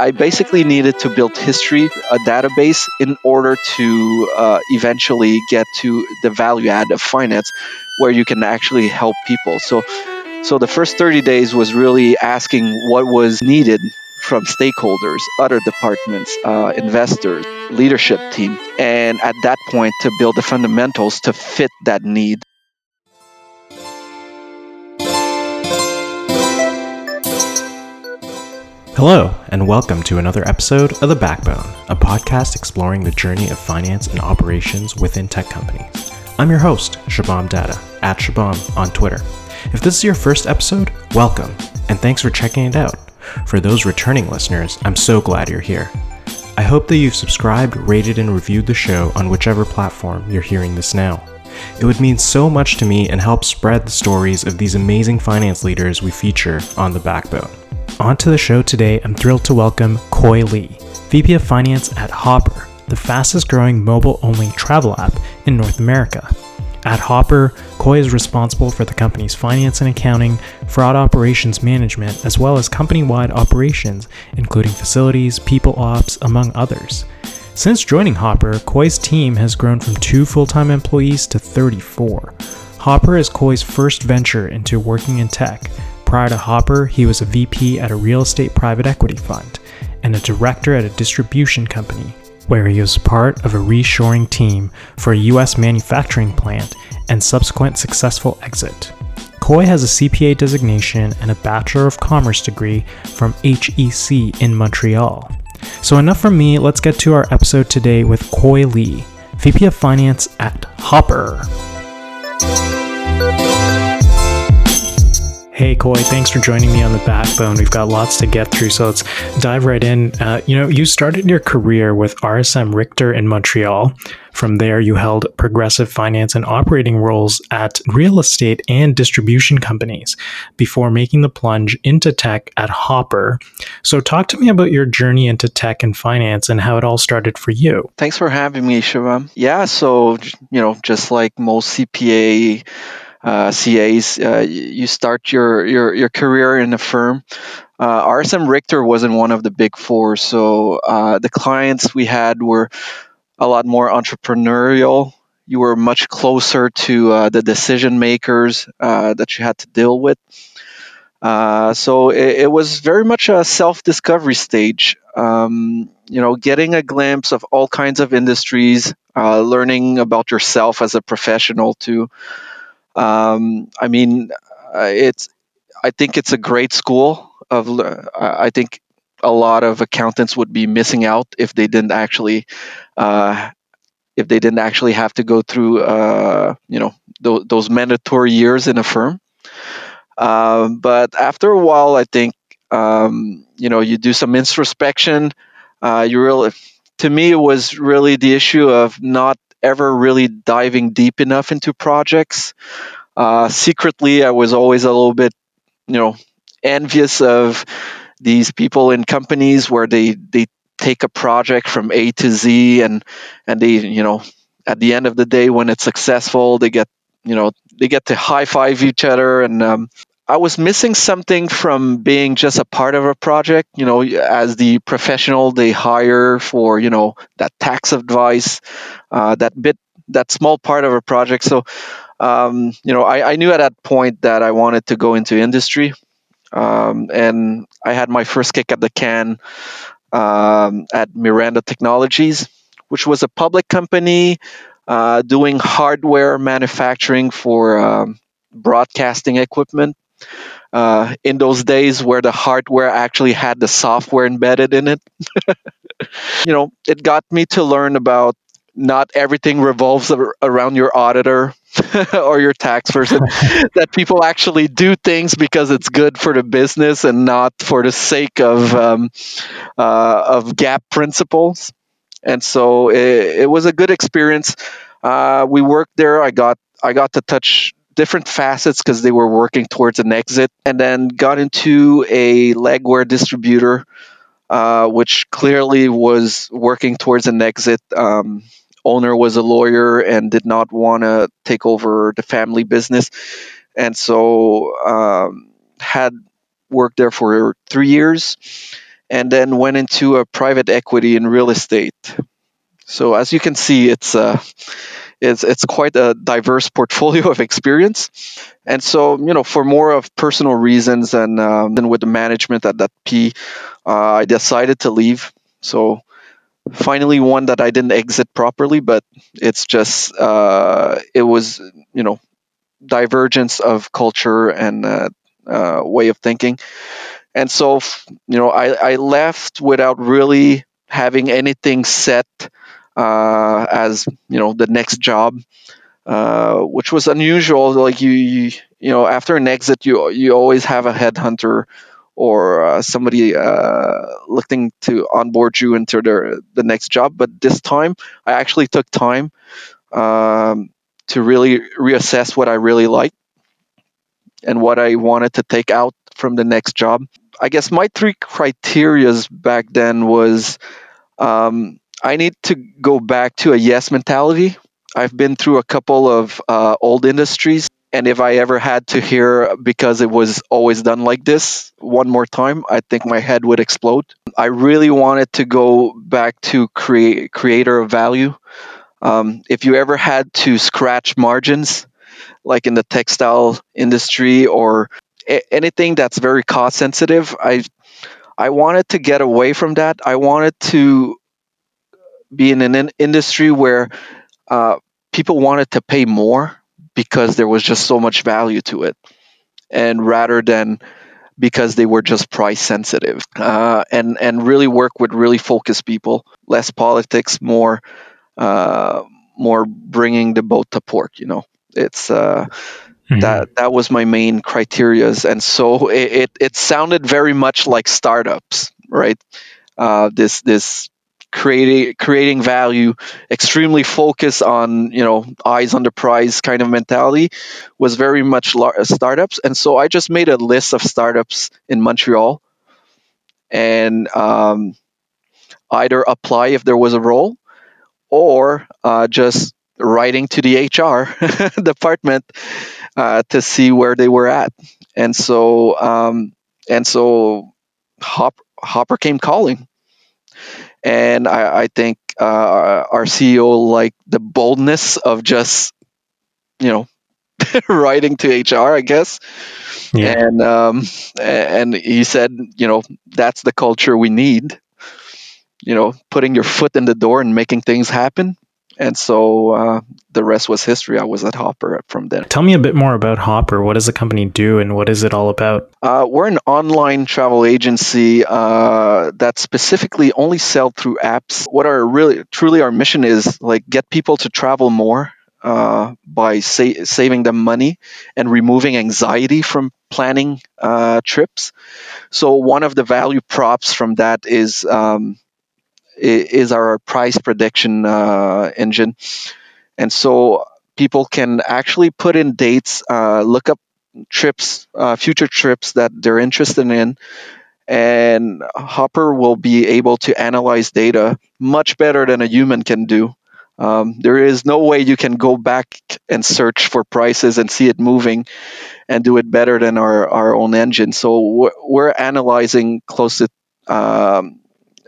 I basically needed to build history, a database, in order to uh, eventually get to the value add of finance, where you can actually help people. So, so the first 30 days was really asking what was needed from stakeholders, other departments, uh, investors, leadership team, and at that point to build the fundamentals to fit that need. Hello, and welcome to another episode of The Backbone, a podcast exploring the journey of finance and operations within tech companies. I'm your host, Shivam Data, at Shivam on Twitter. If this is your first episode, welcome, and thanks for checking it out. For those returning listeners, I'm so glad you're here. I hope that you've subscribed, rated, and reviewed the show on whichever platform you're hearing this now. It would mean so much to me and help spread the stories of these amazing finance leaders we feature on The Backbone. On to the show today, I'm thrilled to welcome Khoi Le, VP of Finance at Hopper, the fastest growing mobile only travel app in North America. At Hopper, Khoi is responsible for the company's finance and accounting, fraud operations management, as well as company wide operations, including facilities, people ops, among others. Since joining Hopper, Khoi's team has grown from two full time employees to 34. Hopper is Khoi's first venture into working in tech, Prior to Hopper, he was a VP at a real estate private equity fund and a director at a distribution company, where he was part of a reshoring team for a US manufacturing plant and subsequent successful exit. Khoi has a CPA designation and a Bachelor of Commerce degree from HEC in Montreal. So, enough from me, let's get to our episode today with Khoi Le, VP of Finance at Hopper. Hey, Khoi, thanks for joining me on the backbone. We've got lots to get through, so let's dive right in. Uh, you know, you started your career with RSM Richter in Montreal. From there, you held progressive finance and operating roles at real estate and distribution companies before making the plunge into tech at Hopper. So, talk to me about your journey into tech and finance and how it all started for you. Thanks for having me, Shivam. Yeah, so, you know, just like most CPA uh, CAs, uh, you start your, your, your career in a firm. Uh, RSM Richter wasn't one of the big four, so uh, the clients we had were a lot more entrepreneurial. You were much closer to uh, the decision makers uh, that you had to deal with. So it, it, was very much a self-discovery stage. Um, you know, getting a glimpse of all kinds of industries, learning about yourself as a professional too. Um, I mean, uh, it's I think it's a great school of. I think a lot of accountants would be missing out if they didn't actually uh, if they didn't actually have to go through uh, you know th- those mandatory years in a firm. Um, but after a while, I think um, you know you do some introspection. Uh, you really, to me, it was really the issue of not ever really diving deep enough into projects. Uh, secretly, I was always a little bit, you know, envious of these people in companies where they they take a project from A to Z and and they you know at the end of the day when it's successful they get you know they get to high five each other and um, I was missing something from being just a part of a project. You know, as the professional they hire for, you know, that tax advice, uh, that bit, that small part of a project. So, um, you know, I, I, knew at that point that I wanted to go into industry. Um, and I had my first kick at the can um, at Miranda Technologies, which was a public company uh, doing hardware manufacturing for um, broadcasting equipment uh, in those days where the hardware actually had the software embedded in it. you know, it got me to learn about not everything revolves around your auditor or your tax person that people actually do things because it's good for the business and not for the sake of um, uh, of GAAP principles. And so it, it was a good experience. Uh, we worked there. I got i got to touch different facets because they were working towards an exit, and then got into a legware distributor, uh, which clearly was working towards an exit. Um, owner was a lawyer and did not want to take over the family business, and so um, had worked there for three years. and then went into a private equity in real estate. So as you can see, it's uh, it's it's quite a diverse portfolio of experience. And so, you know, for more of personal reasons and um, then with the management at that P, uh, I decided to leave. So finally one that I didn't exit properly, but it's just uh, it was you know divergence of culture and uh, uh, way of thinking, and so you know I, I left without really having anything set uh, as you know the next job, uh, which was unusual. Like you, you you know after an exit you you always have a headhunter or uh, somebody uh, looking to onboard you into their the next job. But this time, I actually took time um, to really reassess what I really liked and what I wanted to take out from the next job. I guess my three criterias back then was um, I need to go back to a yes mentality. I've been through a couple of uh, old industries and if I ever had to hear because it was always done like this one more time, I think my head would explode. I really wanted to go back to create creator of value. Um, if you ever had to scratch margins, like in the textile industry or a- anything that's very cost sensitive, I I wanted to get away from that. I wanted to be in an in- industry where uh, people wanted to pay more because there was just so much value to it, and rather than because they were just price sensitive, uh, and and really work with really focused people, less politics, more uh, more bringing the boat to port. You know, it's. Uh, mm-hmm. That that was my main criterias, and so it, it, it sounded very much like startups, right? Uh, this this creating creating value, extremely focused on you know eyes on the prize kind of mentality, was very much lar- startups. And so I just made a list of startups in Montreal, and um, either apply if there was a role, or uh, just writing to the HR department uh, to see where they were at. And so um, and so Hop, Hopper came calling and I, I think uh, our CEO like the boldness of just you know writing to HR, I guess. Yeah. And um, and he said, you know, that's the culture we need. You know, putting your foot in the door and making things happen and so uh, the rest was history. I was at Hopper from then. Tell me a bit more about Hopper. What does the company do, and what is it all about? Uh, we're an online travel agency uh, that specifically only sell through apps. What our really, truly, our mission is like get people to travel more uh, by sa- saving them money and removing anxiety from planning uh, trips. So one of the value props from that is um, is our price prediction uh, engine. And so people can actually put in dates, uh, look up trips, uh, future trips that they're interested in, and Hopper will be able to analyze data much better than a human can do. Um, there is no way you can go back and search for prices and see it moving and do it better than our, our own engine. So we're, we're analyzing close to um,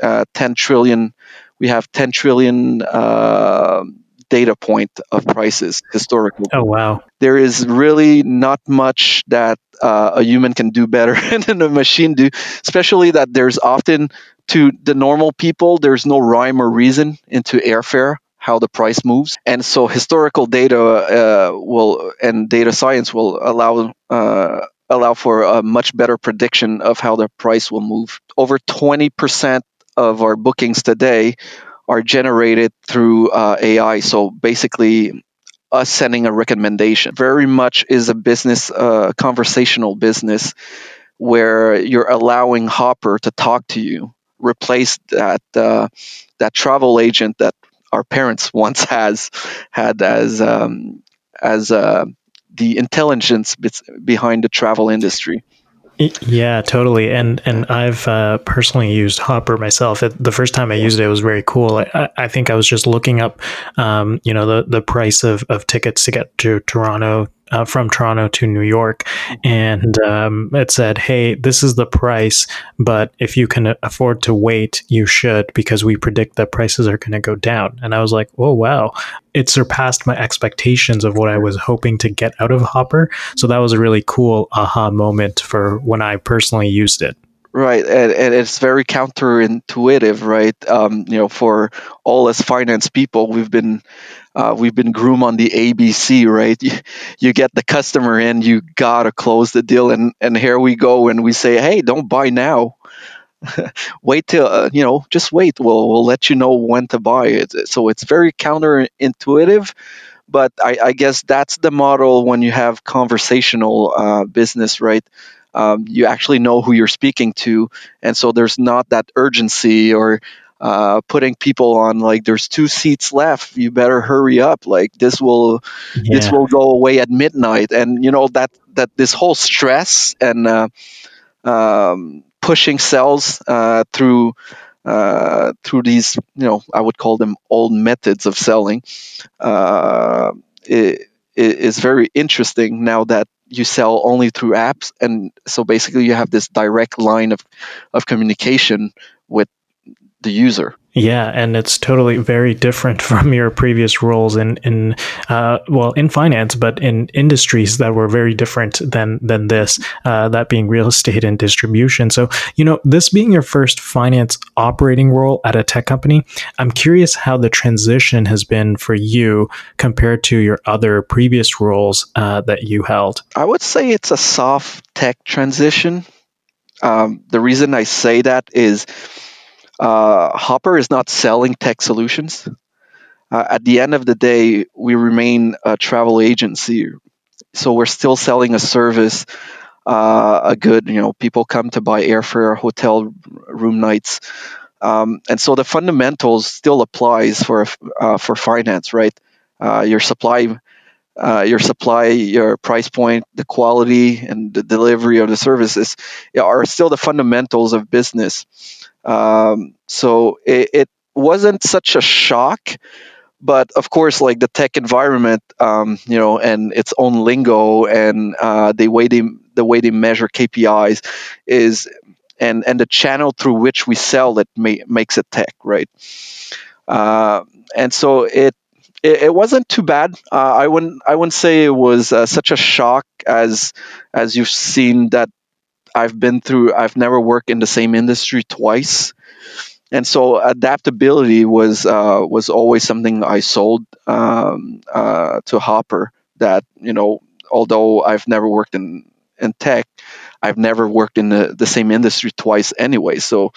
uh, 10 trillion we have 10 trillion uh, data point of prices historically oh wow. There is really not much that uh, a human can do better than a machine do especially that there's often to the normal people there's no rhyme or reason into airfare how the price moves. And so historical data uh, will and data science will allow uh, allow for a much better prediction of how the price will move. Over 20% of our bookings today are generated through uh, AI. So basically, us sending a recommendation very much is a business, uh, conversational business, where you're allowing Hopper to talk to you, replace that uh, that travel agent that our parents once has had as um, as uh, the intelligence behind the travel industry. Yeah, totally. And and I've uh, personally used Hopper myself. It, the first time I used it, it was very cool. I, I think I was just looking up, um, you know, the the price of, of tickets to get to Toronto uh, from Toronto to New York, and um, it said, "Hey, this is the price, but if you can afford to wait, you should because we predict that prices are going to go down." And I was like, "Oh wow!" It surpassed my expectations of what I was hoping to get out of Hopper. So that was a really cool aha moment for when I personally used it. Right, and, and it's very counterintuitive, right? Um, you know, for all as finance people, we've been uh, we've been groomed on the ABC, right? You, you get the customer in, you gotta close the deal, and and here we go, and we say, hey, don't buy now. wait till uh, you know, just wait. We'll we'll let you know when to buy it. So it's very counterintuitive, but I, I guess that's the model when you have conversational uh, business, right? um, you actually know who you're speaking to, and so there's not that urgency or uh, putting people on like there's two seats left. You better hurry up. Like this will yeah. this will go away at midnight. And you know that that this whole stress and uh, um, pushing cells uh, through uh, through these you know I would call them old methods of selling uh, it, it is very interesting now that you sell only through apps. And so basically you have this direct line of, of communication with the user yeah, and it's totally very different from your previous roles in in uh, well in finance, but in industries that were very different than than this. Uh, that being real estate and distribution. So you know, this being your first finance operating role at a tech company, I'm curious how the transition has been for you compared to your other previous roles uh, that you held. I would say it's a soft tech transition. Um, the reason I say that is Hopper is not selling tech solutions. Uh, at the end of the day, we remain a travel agency, so we're still selling a service, uh, a good. You know, people come to buy airfare, hotel room nights, um, and so the fundamentals still applies for uh, for finance, right? Uh, your supply. Uh, your supply, your price point, the quality, and the delivery of the services are still the fundamentals of business. Um, so it, it, wasn't such a shock, but of course, like the tech environment, um, you know, and its own lingo and uh, the way they the way they measure KPIs is, and and the channel through which we sell it makes it tech, right? Uh, and so it, it, it wasn't too bad. Uh, I wouldn't I wouldn't say it was uh, such a shock as as you've seen that I've been through. I've never worked in the same industry twice, and so adaptability was uh, was always something I sold um, uh, to Hopper. That you know, although I've never worked in in tech, I've never worked in the, the same industry twice anyway. So,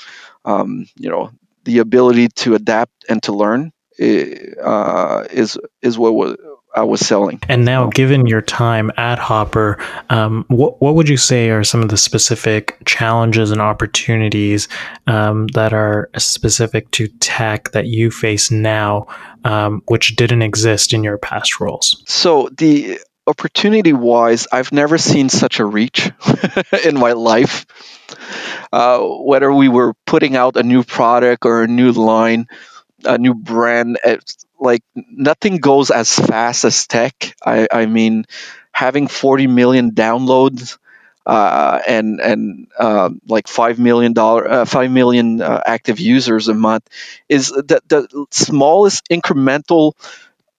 um, you know, the ability to adapt and to learn uh, is is what I was selling. And now, given your time at Hopper, um, what what would you say are some of the specific challenges and opportunities um, that are specific to tech that you face now, um, which didn't exist in your past roles? So the opportunity wise, I've never seen such a reach in my life. Uh, whether we were putting out a new product or a new line, a new brand, like nothing goes as fast as tech. I, I mean, having 40 million downloads uh, and and uh, like five million dollar uh, five million uh, active users a month is the, the smallest incremental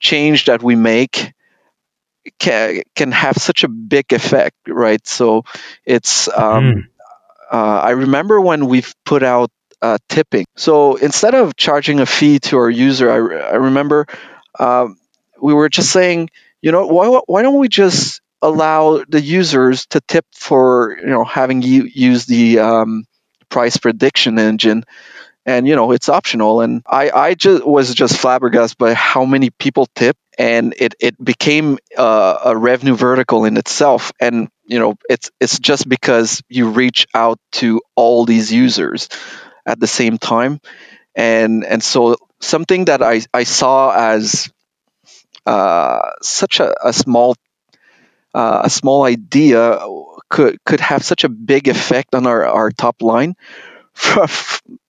change that we make can, can have such a big effect, right? So it's um, mm. I remember when we've put out uh, tipping. So instead of charging a fee to our user, I, I remember um, we were just saying, you know, why, why don't we just allow the users to tip for, you know, having you use the um, price prediction engine? And you know it's optional. And i i just was just flabbergasted by how many people tip and it it became uh, a revenue vertical in itself. And you know it's it's just because you reach out to all these users at the same time. And and so something that i i saw as uh, such a, a small uh, a small idea could could have such a big effect on our, our top line from,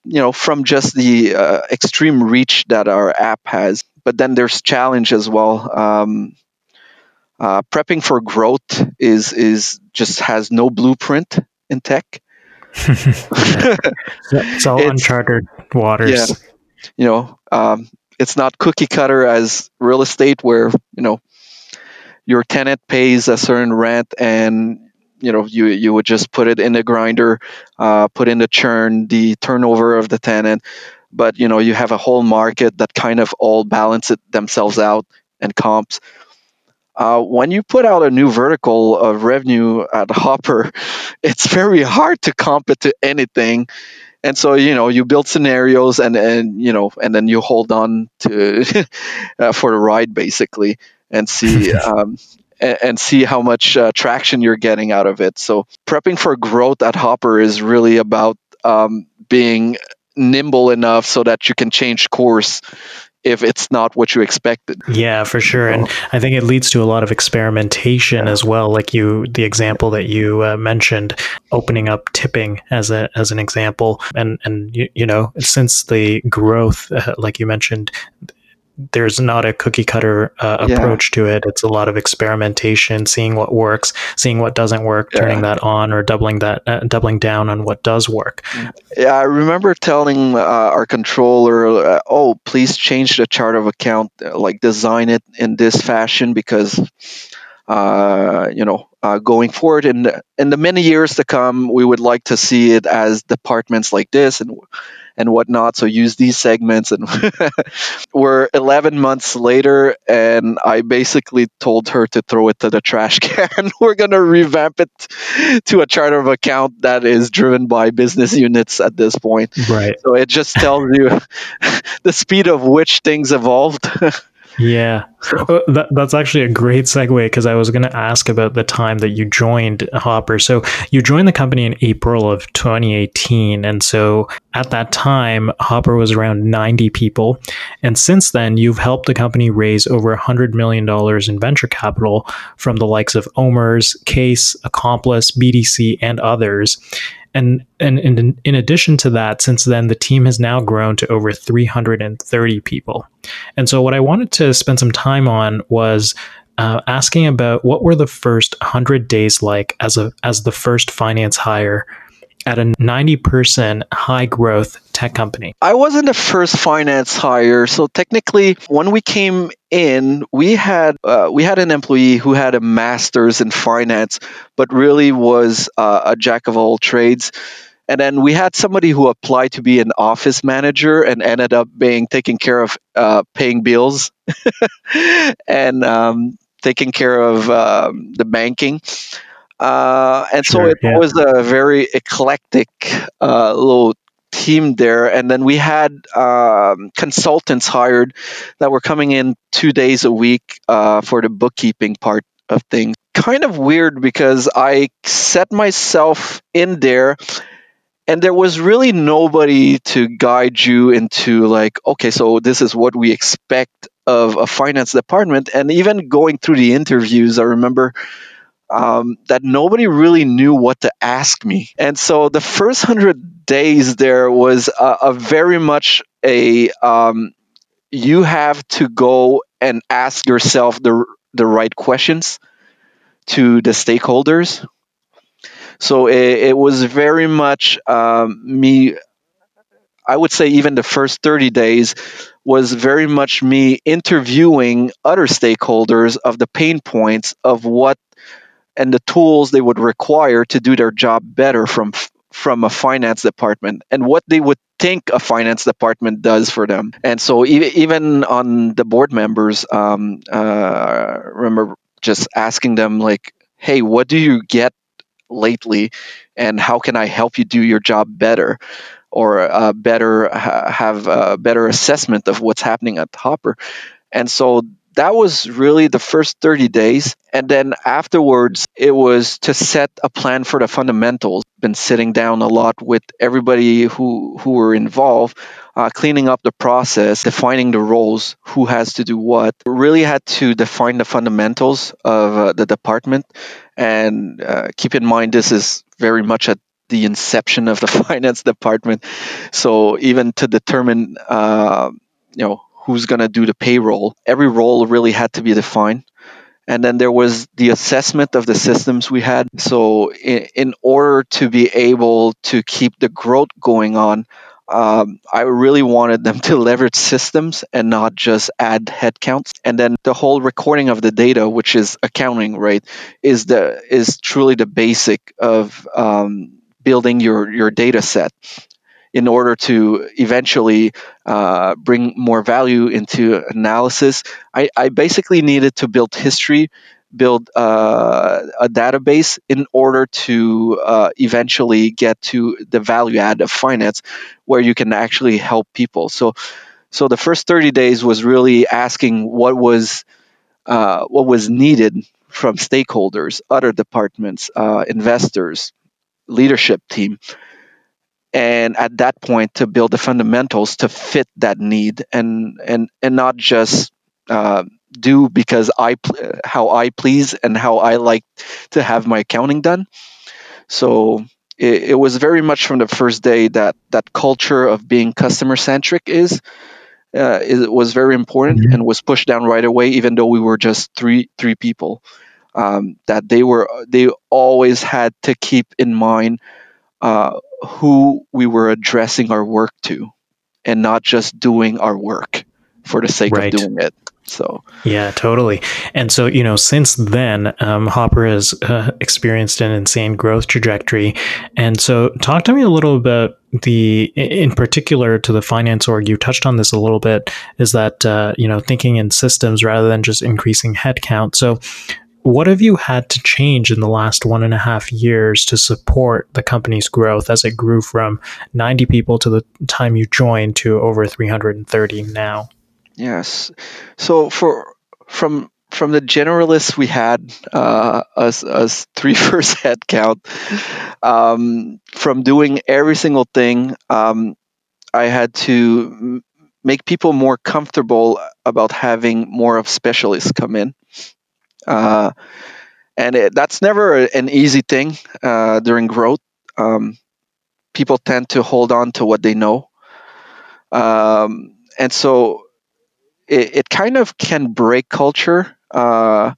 you know from just the uh, extreme reach that our app has. But then there's challenge as well. Um, Uh, prepping for growth is is just has no blueprint in tech. it's all it's, uncharted waters. Yeah, you know, um, it's not cookie cutter as real estate where you know your tenant pays a certain rent and you know you you would just put it in the grinder uh, put in the churn the turnover of the tenant. But you know you have a whole market that kind of all balance it themselves out and comps uh, when you put out a new vertical of revenue at hopper it's very hard to comp it to anything and so you know you build scenarios and and you know and then you hold on to uh, for the ride basically and see um, and, see how much uh, traction you're getting out of it. So prepping for growth at Hopper is really about um, being nimble enough so that you can change course if it's not what you expected. Yeah, for sure. And I think it leads to a lot of experimentation as well. Like you, the example that you uh, mentioned, opening up tipping as a as an example, and and you, you know since the growth, uh, like you mentioned, there's not a cookie cutter uh, approach yeah. to it. It's a lot of experimentation, seeing what works, seeing what doesn't work, yeah. turning that on, or doubling that, uh, doubling down on what does work. Yeah, I remember telling uh, our controller, uh, "Oh, please change the chart of account, uh, like design it in this fashion, because." Uh, you know, going forward in the, in the many years to come, we would like to see it as departments like this, and and whatnot. So use these segments. And we're 11 months later, and I basically told her to throw it to the trash can. we're going to revamp it to a chart of account that is driven by business units at this point. Right. So it just tells you the speed of which things evolved. Yeah, uh, that, that's actually a great segue because I was going to ask about the time that you joined Hopper. So you joined the company in April of 2018, and so at that time, Hopper was around 90 people, and since then, you've helped the company raise over 100 million dollars in venture capital from the likes of Omers, Caisse, Accomplice, BDC, and others. And, and, in addition to that, since then, the team has now grown to over 330 people. And so, what I wanted to spend some time on was uh, asking about what were the first 100 days like as a as the first finance hire at a 90 person high growth tech company? I wasn't the first finance hire. So technically, when we came in, we had uh, we had an employee who had a master's in finance, but really was uh, a jack of all trades. And then we had somebody who applied to be an office manager and ended up being taking care of uh, paying bills and um, taking care of um, the banking. Uh, and sure, so it yeah. was a very eclectic uh, little team there. And then we had um, consultants hired that were coming in two days a week uh, for the bookkeeping part of things. Kind of weird because I set myself in there and there was really nobody to guide you into like okay so this is what we expect of a finance department and even going through the interviews i remember um, that nobody really knew what to ask me. And so the first hundred days there was a, a very much a um, you have to go and ask yourself the the right questions to the stakeholders. So it, it was very much um, me. I would say even the first 30 days was very much me interviewing other stakeholders of the pain points of what and the tools they would require to do their job better from from a finance department and what they would think a finance department does for them. And so even on the board members, um, uh, remember just asking them like, "Hey, what do you get lately, and how can I help you do your job better?" Or uh, better have a better assessment of what's happening at Hopper, and so that was really the first 30 days. And then afterwards, it was to set a plan for the fundamentals. Been sitting down a lot with everybody who, who were involved, uh, cleaning up the process, defining the roles, who has to do what. Really had to define the fundamentals of uh, the department. And uh, keep in mind, this is very much at the inception of the finance department. So even to determine, uh, you know, who's going to do the payroll. Every role really had to be defined. and then there was the assessment of the systems we had. So, in, in order to be able to keep the growth going on, um, I really wanted them to leverage systems and not just add headcounts. And then the whole recording of the data, which is accounting, right, is the is truly the basic of um, building your your data set in order to eventually uh, bring more value into analysis. I, I, basically needed to build history, build uh, a database in order to uh, eventually get to the value add of finance, where you can actually help people. So, so the first 30 days was really asking what was uh, what was needed from stakeholders, other departments, uh, investors, leadership team and at that point to build the fundamentals to fit that need and and and not just uh, do because I how I please and how I like to have my accounting done. So it, it was very much from the first day that that culture of being customer centric is. Uh, it was very important mm-hmm. and was pushed down right away, even though we were just three three people. Um, that they were they always had to keep in mind uh, who we were addressing our work to and not just doing our work for the sake right. of doing it. So yeah, totally. And so you know, since then, um, Hopper has uh, experienced an insane growth trajectory. And so, talk to me a little about the, in particular, to the finance org. You touched on this a little bit. Is that uh, you know thinking in systems rather than just increasing headcount? So, what have you had to change in the last one and a half years to support the company's growth as it grew from 90 people to the time you joined to over 330 now? Yes. So for from from the generalists we had uh, us us three first head count um, from doing every single thing um, I had to make people more comfortable about having more of specialists come in uh, and it, that's never an easy thing uh, during growth. Um, people tend to hold on to what they know. Um, and so it, it, kind of can break culture, uh,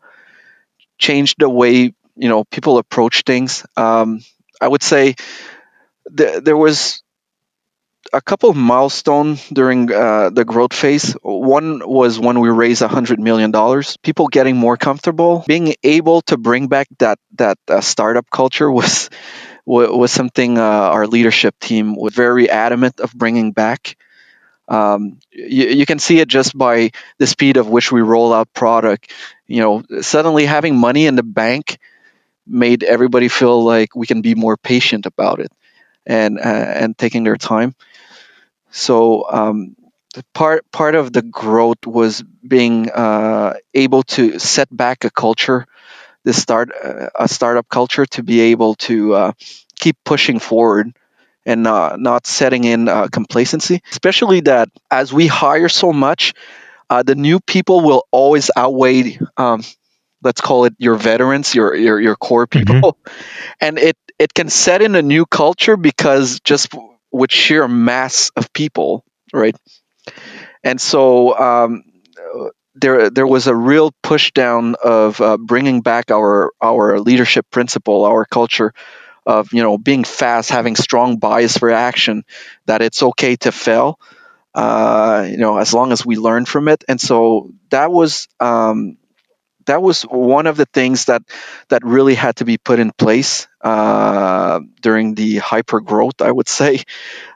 change the way you know people approach things. Um, I would say th- there was a couple of milestones during uh, the growth phase. One was when we raised $100 million. People getting more comfortable, being able to bring back that that uh, startup culture was was something uh, our leadership team was very adamant of bringing back. Um, you, you, can see it just by the speed of which we roll out product. You know, suddenly having money in the bank made everybody feel like we can be more patient about it and uh, and taking their time. So um, part part of the growth was being uh, able to set back a culture, this start uh, a startup culture, to be able to uh, keep pushing forward and uh, not setting in uh, complacency. Especially that as we hire so much, uh, the new people will always outweigh. Um, let's call it your veterans, your your, your core mm-hmm. people, mm-hmm. and it it can set in a new culture because just with sheer mass of people, right? And so um, there there was a real push down of uh, bringing back our our leadership principle, our culture of you know being fast, having strong bias for action, that it's okay to fail, uh, you know, as long as we learn from it. And so that was um, that was one of the things that that really had to be put in place uh, during the hyper growth, I would say,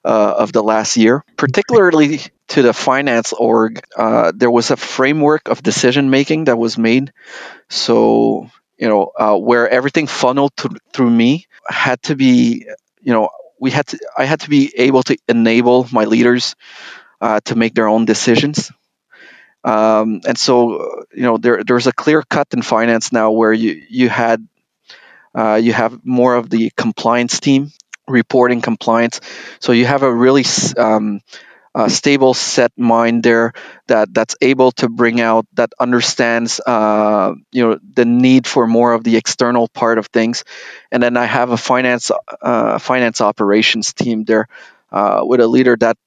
uh, of the last year. Particularly to the finance org, uh, there was a framework of decision making that was made. So you know uh, where everything funneled to, through me had to be, you know, we had to. I had to be able to enable my leaders uh, to make their own decisions um, and so, you know, there there's a clear cut in finance now where you you had uh, you have more of the compliance team reporting compliance. So you have a really um, a stable set mind there that that's able to bring out that understands uh, you know the need for more of the external part of things and then i have a finance uh, finance operations team there uh, with a leader that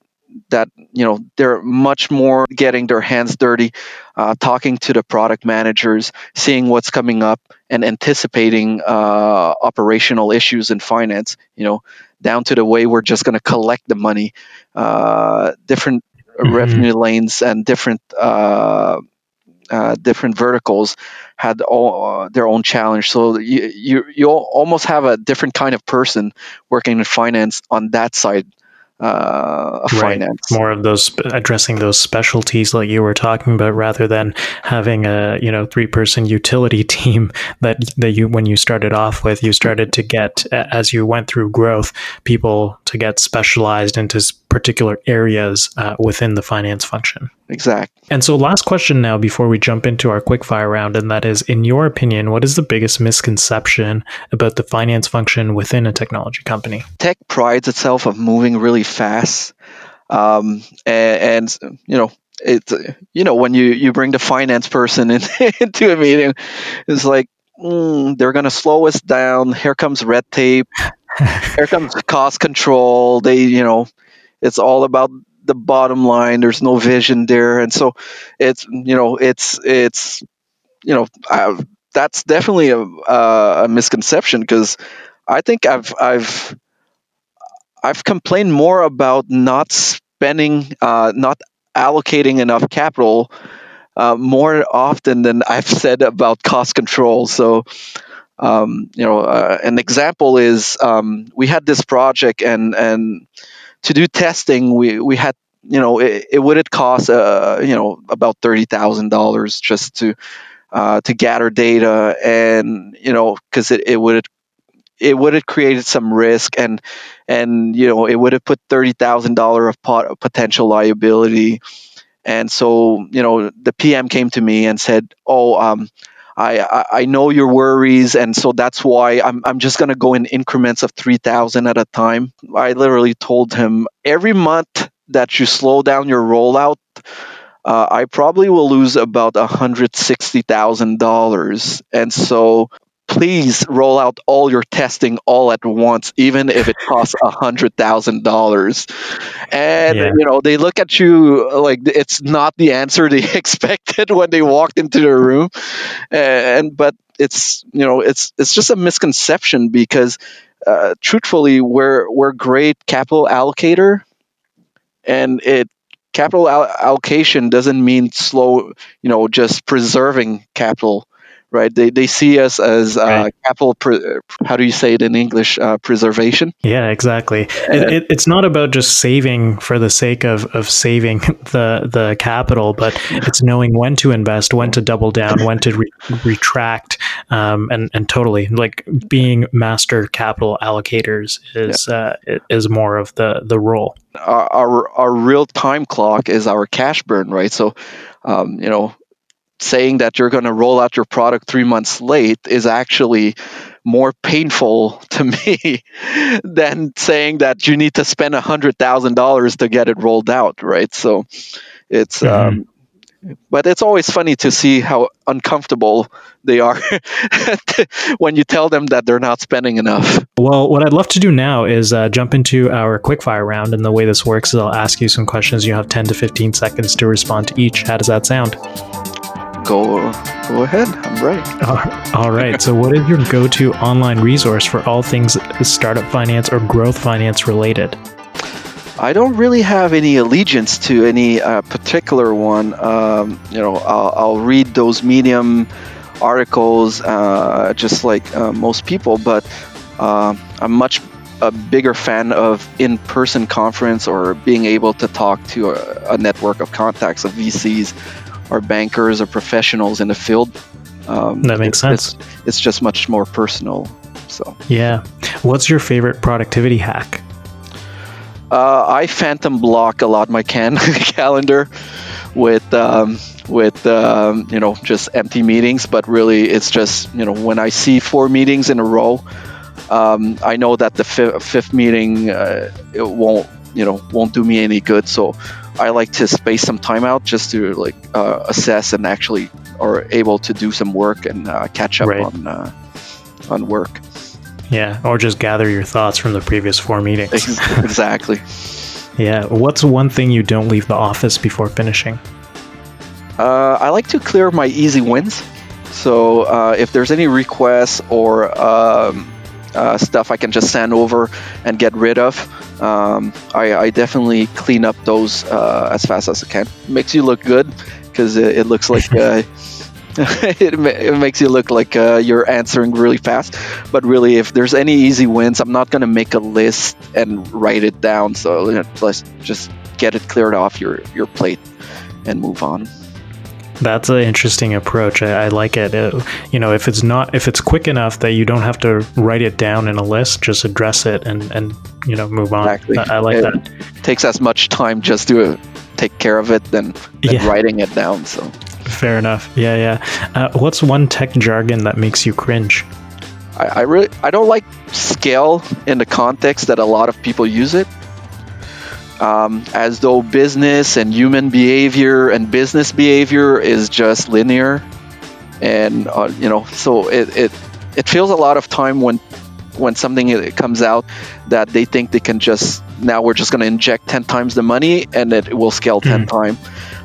that you know they're much more getting their hands dirty, uh, talking to the product managers, seeing what's coming up, and anticipating uh, operational issues in finance. You know, down to the way we're just going to collect the money, uh, different mm-hmm. revenue lanes and different uh, uh, different verticals had all, uh, their own challenge. So you, you you almost have a different kind of person working in finance on that side uh, right. finance. More of those addressing those specialties like you were talking about, rather than having a you know three person utility team that that you when you started off with, you started to get as you went through growth, people to get specialized into particular areas uh, within the finance function. Exact. And so, last question now before we jump into our quickfire round, and that is, in your opinion, what is the biggest misconception about the finance function within a technology company? Tech prides itself of moving really fast, um, and, and you know it's you know when you you bring the finance person in, into a meeting it's like mm, they're going to slow us down here comes red tape here comes cost control they you know it's all about the bottom line. There's no vision there, and so it's you know it's it's you know I, that's definitely a, a misconception because I think I've I've I've complained more about not spending, uh, not allocating enough capital uh, more often than I've said about cost control. So, um, you know, uh, an example is um, we had this project, and and to do testing, we we had you know it, it would have cost uh, you know about thirty thousand dollars just to uh, to gather data, and you know because it, it would it would have created some risk and and you know it would have put thirty thousand dollar of pot, potential liability. And so you know the PM came to me and said oh um, I, I know your worries, and so that's why I'm, I'm just going to go in increments of 3,000 at a time. I literally told him every month that you slow down your rollout, uh, I probably will lose about $160,000. And so please roll out all your testing all at once, even if it costs a hundred thousand dollars. And yeah. you know they look at you like it's not the answer they expected when they walked into the room. And but it's you know it's it's just a misconception because uh, truthfully we're we're great capital allocator, and it capital allocation doesn't mean slow you know just preserving capital right? They, they see us as uh, right. capital. Pre- how do you say it in English? Uh, preservation. Yeah, exactly. It, it, it's not about just saving for the sake of, of saving the the capital, but it's knowing when to invest, when to double down, when to re- retract, um, and and totally like being master capital allocators is yeah. uh, is more of the the role. Our, our, our real time clock is our cash burn, right? So, um, you know, saying that you're going to roll out your product three months late is actually more painful to me than saying that you need to spend a hundred thousand dollars to get it rolled out right so it's mm-hmm. um, but it's always funny to see how uncomfortable they are when you tell them that they're not spending enough. Well, what I'd love to do now is uh, jump into our quickfire round. And the way this works is I'll ask you some questions. You have 10 to 15 seconds to respond to each. How does that sound? Go go ahead. I'm ready. All right. so, what is your go-to online resource for all things startup finance or growth finance related? I don't really have any allegiance to any uh, particular one. Um, you know, I'll, I'll, read those Medium articles uh, just like uh, most people, but uh, I'm much a bigger fan of in-person conference or being able to talk to a, a network of contacts of VCs are bankers or professionals in the field. Um, that makes sense. It's, it's just much more personal. So yeah, what's your favorite productivity hack? Uh, I phantom block a lot my can calendar with um, with um, you know just empty meetings, but really it's just you know when I see four meetings in a row, um, I know that the fi- fifth meeting uh, it won't you know won't do me any good. So I like to space some time out just to like uh, assess and actually are able to do some work and uh, catch up right. on uh, on work. Yeah, or just gather your thoughts from the previous four meetings. exactly. Yeah. What's one thing you don't leave the office before finishing? Uh, I like to clear my easy wins. So uh, if there's any requests or um, uh, stuff I can just send over and get rid of, um, I, I, definitely clean up those uh, as fast as I can. Makes you look good because it, it, looks like uh, it, it, makes you look like uh, you're answering really fast. But really, if there's any easy wins, I'm not gonna make a list and write it down. So you know, let's just get it cleared off your your plate and move on. That's an interesting approach. I, I like it. it. You know, if it's not if it's quick enough that you don't have to write it down in a list, just address it and and you know move on. Exactly. I, I like it that. Takes as much time just to uh, take care of it than, than yeah. writing it down. So fair enough. Yeah, yeah. Uh, what's one tech jargon that makes you cringe? I, I really I don't like scale in the context that a lot of people use it um, as though business and human behavior and business behavior is just linear and uh, you know so it, it it feels a lot of time when when something comes out that they think they can just now we're just going to inject 10 times the money and it will scale 10 mm. times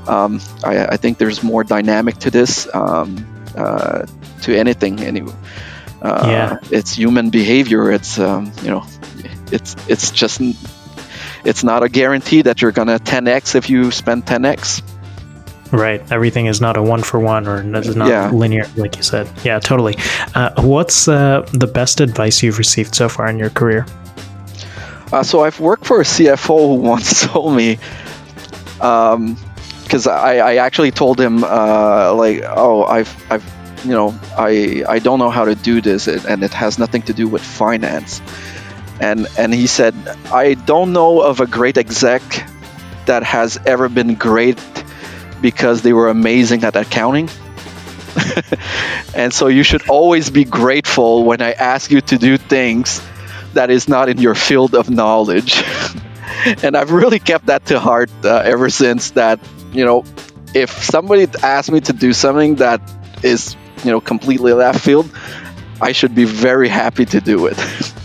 um, I, I, think there's more dynamic to this um, uh, to anything anyway uh, yeah. it's human behavior it's um, you know it's it's just it's not a guarantee that you're going to 10x if you spend 10x. Right. Everything is not a one for one or is not yeah. linear, like you said. Yeah, totally. Uh, what's uh, the best advice you've received so far in your career? Uh, so I've worked for a CFO who once told me, because um, I, I, actually told him uh, like, oh, I've, I've, you know, I, I don't know how to do this, and it has nothing to do with finance and and he said, I don't know of a great exec that has ever been great because they were amazing at accounting. and so you should always be grateful when I ask you to do things that is not in your field of knowledge. and I've really kept that to heart uh, ever since that, you know, if somebody asks me to do something that is, you know, completely left field, I should be very happy to do it.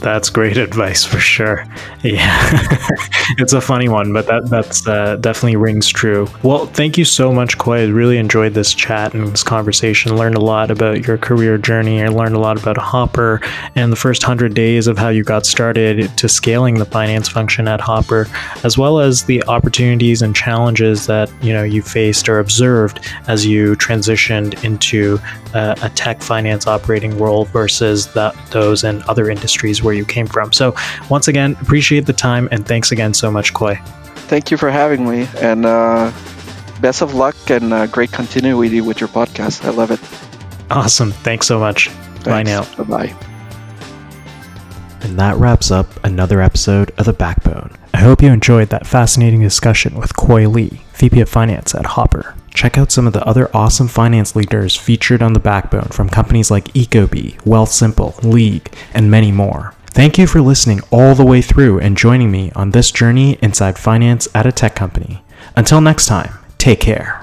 That's great advice for sure. Yeah, it's a funny one, but that that's uh, definitely rings true. Well, thank you so much, Khoi. I really enjoyed this chat and this conversation. Learned a lot about your career journey. I learned a lot about Hopper and the first hundred days of how you got started to scaling the finance function at Hopper, as well as the opportunities and challenges that you know you faced or observed as you transitioned into uh, a tech finance operating role versus that those in other industries where you came from. So, once again, appreciate the time and thanks again so much, Khoi. Thank you for having me, and uh, best of luck and uh, great continuity with your podcast. I love it. Awesome. Thanks so much. Thanks. Bye now. Bye bye. And that wraps up another episode of The Backbone. I hope you enjoyed that fascinating discussion with Khoi Le, VP of Finance at Hopper. Check out some of the other awesome finance leaders featured on The Backbone from companies like Ecobee, Wealthsimple, League, and many more. Thank you for listening all the way through and joining me on this journey inside finance at a tech company. Until next time, take care.